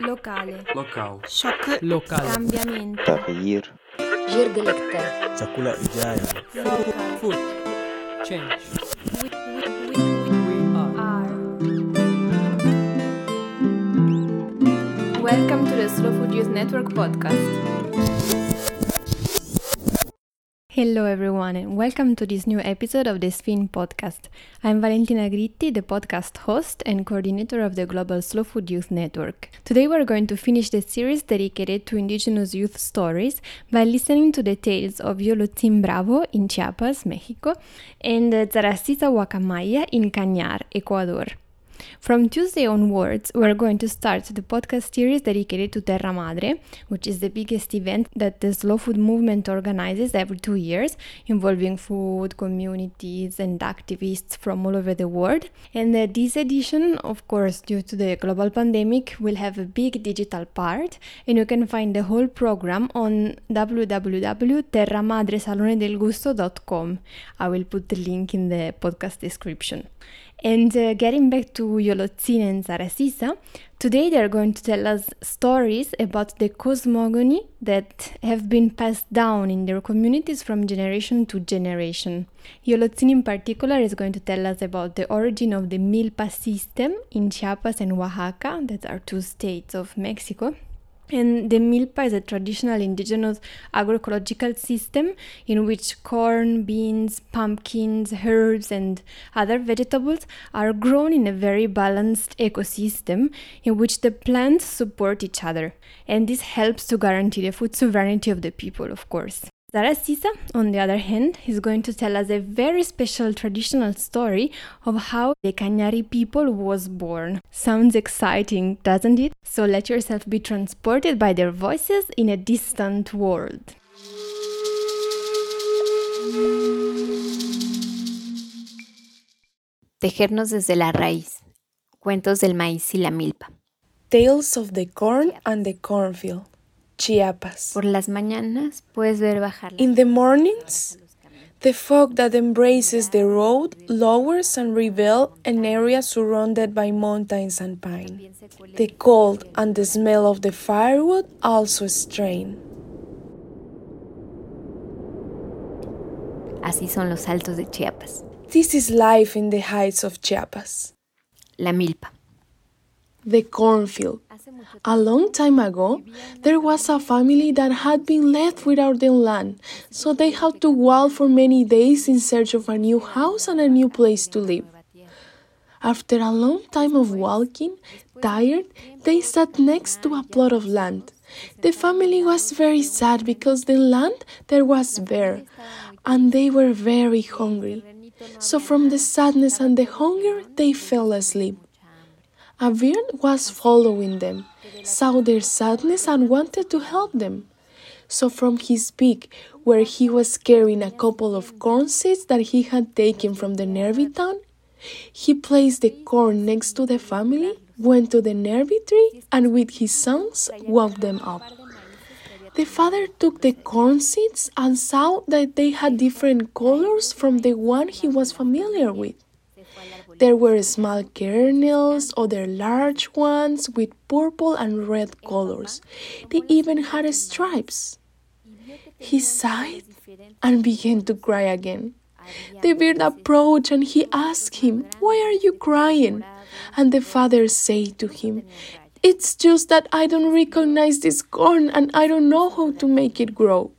locale, local, Shock. local, cambiamento, تغيير Jirgelikte. chakula ijayo local, food, change. we, we, we, We are. are. Welcome to the Slow Food Youth Network podcast. Hello, everyone, and welcome to this new episode of the Spin podcast. I'm Valentina Gritti, the podcast host and coordinator of the Global Slow Food Youth Network. Today, we're going to finish the series dedicated to indigenous youth stories by listening to the tales of Yolotzin Bravo in Chiapas, Mexico, and uh, Zaracisa Huacamaya in Cañar, Ecuador. From Tuesday onwards, we're going to start the podcast series dedicated to Terra Madre, which is the biggest event that the slow food movement organizes every two years, involving food, communities, and activists from all over the world. And uh, this edition, of course, due to the global pandemic, will have a big digital part, and you can find the whole program on www.terramadresalonedelgusto.com. I will put the link in the podcast description. And uh, getting back to Yolotzin and Zaracisa, today they're going to tell us stories about the cosmogony that have been passed down in their communities from generation to generation. Yolotzin in particular is going to tell us about the origin of the milpa system in Chiapas and Oaxaca, that are two states of Mexico. And the milpa is a traditional indigenous agroecological system in which corn, beans, pumpkins, herbs, and other vegetables are grown in a very balanced ecosystem in which the plants support each other. And this helps to guarantee the food sovereignty of the people, of course. Zaracisa, on the other hand, is going to tell us a very special traditional story of how the Cañari people was born. Sounds exciting, doesn't it? So let yourself be transported by their voices in a distant world. Tejernos desde la raíz. Cuentos del maíz y la milpa. Tales of the corn and the cornfield. Chiapas. Por las mañanas puedes ver bajar In the mornings, the fog that embraces the road lowers and reveals an area surrounded by mountains and pine. The cold and the smell of the firewood also strain. Así son los altos de Chiapas. This is life in the heights of Chiapas. La milpa. The cornfield. A long time ago, there was a family that had been left without their land, so they had to walk for many days in search of a new house and a new place to live. After a long time of walking, tired, they sat next to a plot of land. The family was very sad because the land there was bare, and they were very hungry. So, from the sadness and the hunger, they fell asleep. A bird was following them, saw their sadness, and wanted to help them. So, from his beak, where he was carrying a couple of corn seeds that he had taken from the nervy town, he placed the corn next to the family, went to the nervy tree, and with his sons woke them up. The father took the corn seeds and saw that they had different colors from the one he was familiar with. There were small kernels, other large ones with purple and red colors. They even had stripes. He sighed and began to cry again. The bird approached and he asked him, Why are you crying? And the father said to him, It's just that I don't recognize this corn and I don't know how to make it grow.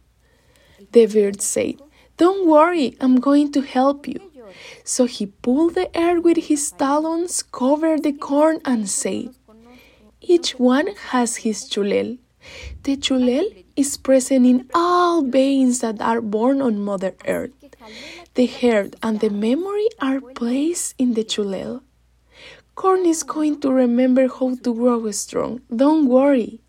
The bird said, Don't worry, I'm going to help you. So he pulled the earth with his talons, covered the corn, and said, Each one has his chulel. The chulel is present in all beings that are born on Mother Earth. The heart and the memory are placed in the chulel. Corn is going to remember how to grow strong. Don't worry.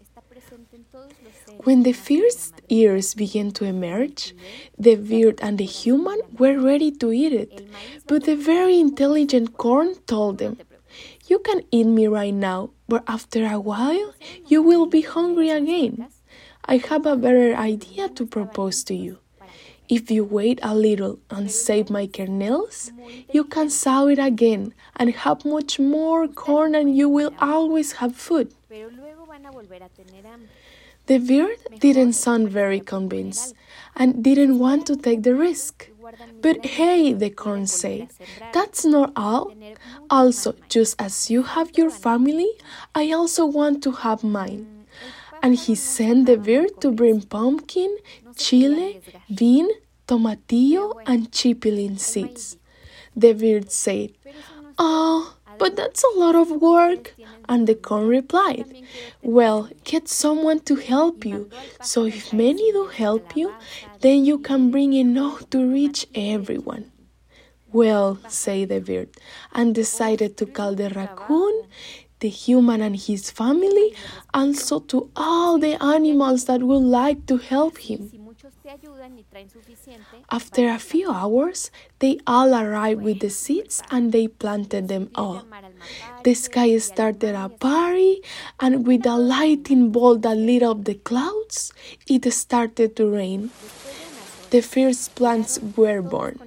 When the first ears began to emerge, the bird and the human were ready to eat it. But the very intelligent corn told them, You can eat me right now, but after a while you will be hungry again. I have a better idea to propose to you. If you wait a little and save my kernels, you can sow it again and have much more corn, and you will always have food. The bird didn't sound very convinced and didn't want to take the risk. But hey, the corn said, that's not all. Also, just as you have your family, I also want to have mine. And he sent the bird to bring pumpkin, chile, bean, tomatillo, and chipilin seeds. The bird said, Oh, but that's a lot of work. And the corn replied, Well, get someone to help you. So if many do help you, then you can bring enough to reach everyone. Well, said the bird, and decided to call the raccoon, the human and his family, also to all the animals that would like to help him. After a few hours, they all arrived with the seeds and they planted them all. The sky started a party, and with a lightning bolt that lit up the clouds, it started to rain. The first plants were born.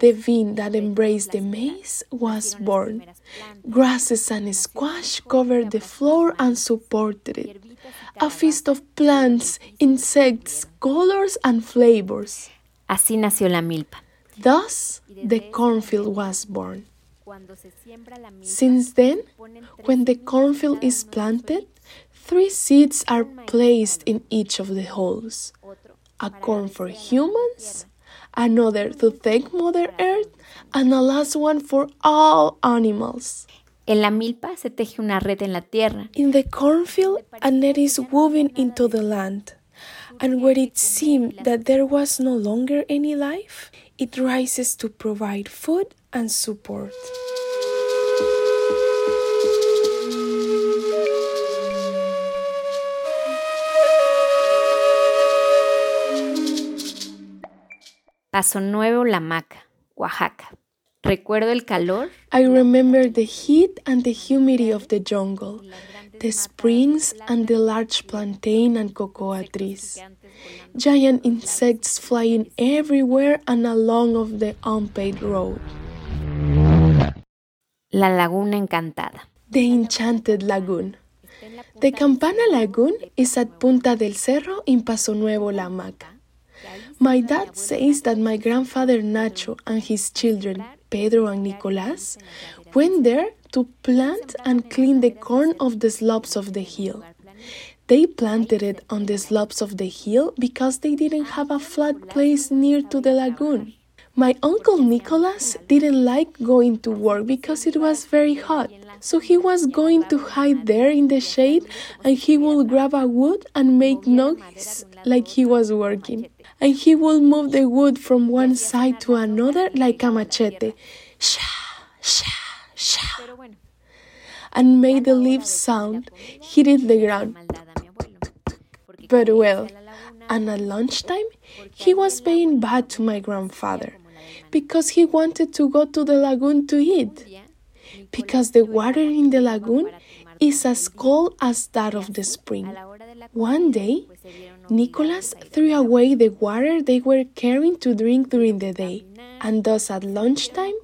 The bean that embraced the maize was born. Grasses and squash covered the floor and supported it a feast of plants, insects, colors, and flavors. Así nació la milpa. Thus, the cornfield was born. Since then, when the cornfield is planted, three seeds are placed in each of the holes a corn for humans, another to thank Mother Earth, and a last one for all animals. En la milpa se teje una red en la tierra. In the cornfield, a net is woven into the land. And where it seemed that there was no longer any life, it rises to provide food and support. Paso Nuevo La Maca, Oaxaca. Recuerdo el calor. I remember the heat and the humidity of the jungle, the springs and the large plantain and cocoa trees, giant insects flying everywhere and along of the unpaved road. La laguna encantada. The enchanted lagoon. The Campana Lagoon is at Punta del Cerro in Paso Nuevo, La Maca. My dad says that my grandfather Nacho and his children Pedro and Nicolas went there to plant and clean the corn of the slopes of the hill. They planted it on the slopes of the hill because they didn't have a flat place near to the lagoon. My uncle Nicolas didn't like going to work because it was very hot. So he was going to hide there in the shade and he would grab a wood and make noise like he was working and he would move the wood from one side to another like a machete. Sha, sha, sha. And made the leaves sound, hitting the ground. But well, and at lunchtime, he was being bad to my grandfather because he wanted to go to the lagoon to eat. Because the water in the lagoon is as cold as that of the spring. One day, Nicolas threw away the water they were carrying to drink during the day, and thus at lunchtime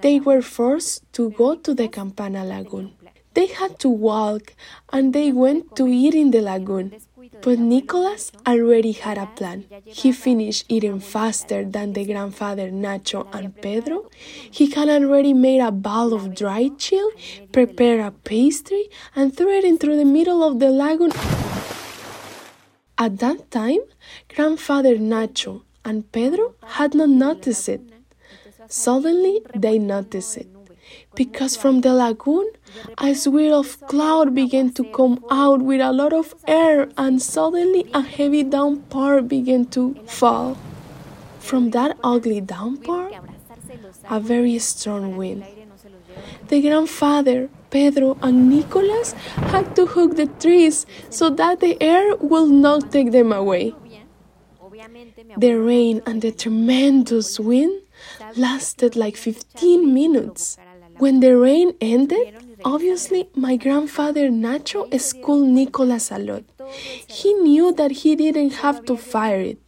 they were forced to go to the Campana Lagoon. They had to walk and they went to eat in the lagoon. But Nicolas already had a plan. He finished eating faster than the grandfather Nacho and Pedro. He had already made a ball of dried chill, prepared a pastry, and threw it into the middle of the lagoon. At that time, grandfather Nacho and Pedro had not noticed it. Suddenly, they noticed it because from the lagoon a swirl of cloud began to come out with a lot of air and suddenly a heavy downpour began to fall. From that ugly downpour, a very strong wind. The grandfather, Pedro, and Nicolas had to hug the trees so that the air will not take them away. The rain and the tremendous wind lasted like 15 minutes. When the rain ended, obviously my grandfather Nacho schooled Nicolas a lot. He knew that he didn't have to fire it,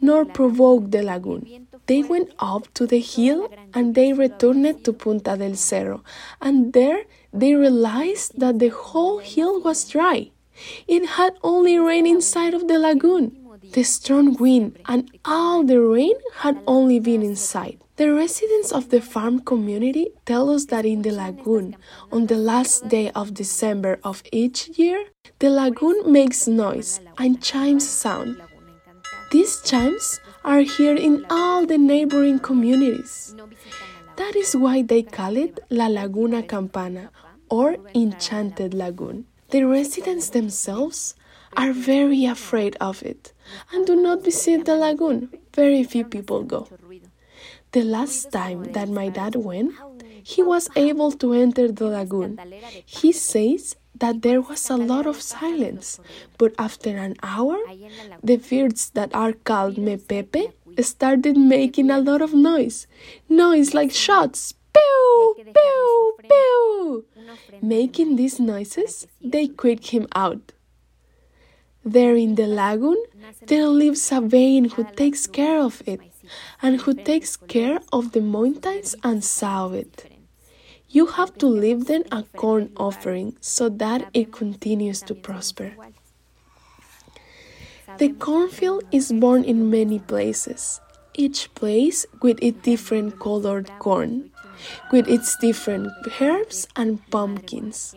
nor provoke the lagoon. They went up to the hill and they returned to Punta del Cerro, and there they realized that the whole hill was dry. It had only rain inside of the lagoon. The strong wind and all the rain had only been inside. The residents of the farm community tell us that in the lagoon, on the last day of December of each year, the lagoon makes noise and chimes sound. These chimes are heard in all the neighboring communities. That is why they call it La Laguna Campana or Enchanted Lagoon. The residents themselves are very afraid of it and do not visit the lagoon. Very few people go. The last time that my dad went, he was able to enter the lagoon. He says that there was a lot of silence, but after an hour, the birds that are called mepepe started making a lot of noise. Noise like shots. Pew, pew, pew. Making these noises, they quick him out. There in the lagoon, there lives a being who takes care of it and who takes care of the mountains and sow it. You have to leave them a corn offering so that it continues to prosper. The cornfield is born in many places, each place with its different colored corn, with its different herbs and pumpkins.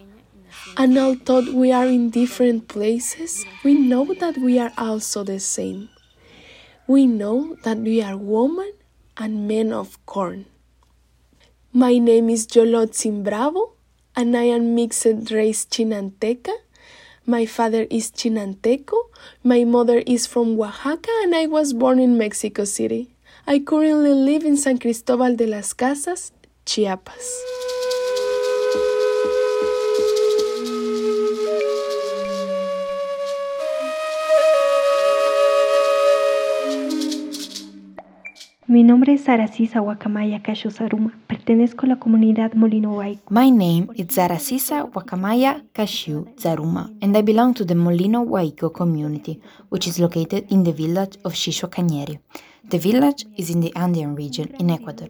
And although we are in different places, we know that we are also the same. We know that we are women and men of corn. My name is Yolotzin Bravo, and I am mixed race Chinanteca. My father is Chinanteco, my mother is from Oaxaca, and I was born in Mexico City. I currently live in San Cristobal de las Casas, Chiapas. Mi nombre es Saracisa Wakamaya Cashew Zaruma. Pertenezco a la comunidad Molino Huayco. My name is Zaracisa Wakamaya Cashew Zaruma, and I belong to the Molino Huayco community, which is located in the village of Cañeri. The village is in the Andean region in Ecuador,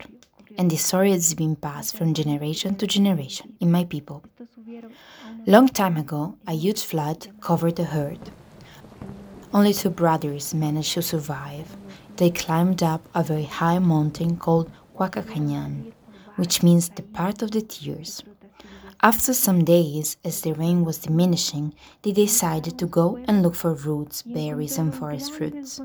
and the story has been passed from generation to generation in my people. Long time ago, a huge flood covered the herd. Only two brothers managed to survive. They climbed up a very high mountain called Huacacañan, which means the part of the tears. After some days, as the rain was diminishing, they decided to go and look for roots, berries, and forest fruits.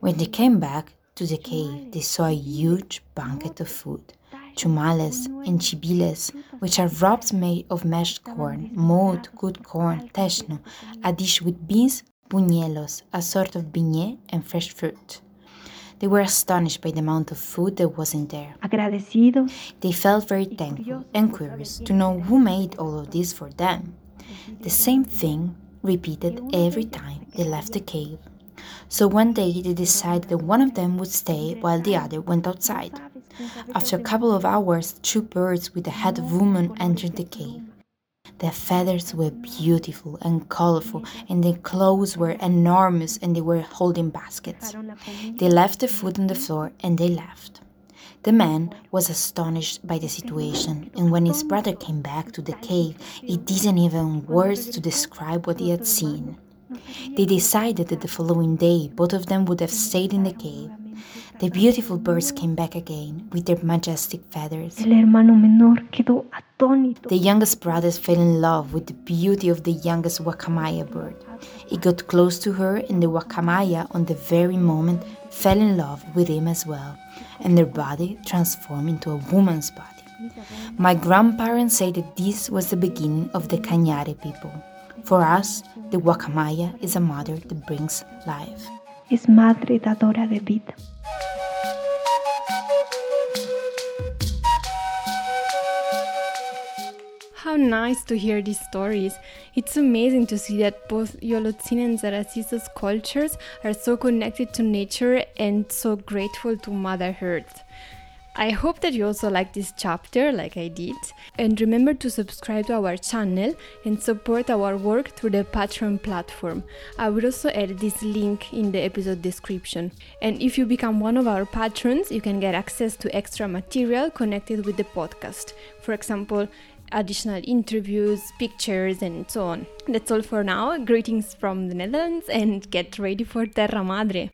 When they came back to the cave, they saw a huge banquet of food chumales and chibiles, which are wraps made of mashed corn, mold, good corn, teshno, a dish with beans, buñuelos, a sort of beignet, and fresh fruit. They were astonished by the amount of food that wasn't there. Agradecidos. They felt very thankful and curious to know who made all of this for them. The same thing repeated every time they left the cave. So one day they decided that one of them would stay while the other went outside. After a couple of hours, two birds with the head of woman entered the cave. Their feathers were beautiful and colorful, and their clothes were enormous, and they were holding baskets. They left the food on the floor and they left. The man was astonished by the situation, and when his brother came back to the cave, he didn't even words to describe what he had seen. They decided that the following day both of them would have stayed in the cave. The beautiful birds came back again with their majestic feathers. El hermano menor quedó atónito. The youngest brothers fell in love with the beauty of the youngest Wakamaya bird. He got close to her, and the Wakamaya, on the very moment, fell in love with him as well, and their body transformed into a woman's body. My grandparents say that this was the beginning of the Cañari people. For us, the Wakamaya is a mother that brings life. Es madre dadora de vida. How nice to hear these stories. It's amazing to see that both Yolotzin and Zaracisa's cultures are so connected to nature and so grateful to Mother Earth. I hope that you also like this chapter like I did. And remember to subscribe to our channel and support our work through the Patreon platform. I will also add this link in the episode description. And if you become one of our patrons, you can get access to extra material connected with the podcast. For example, additional interviews, pictures, and so on. That's all for now. Greetings from the Netherlands and get ready for Terra Madre.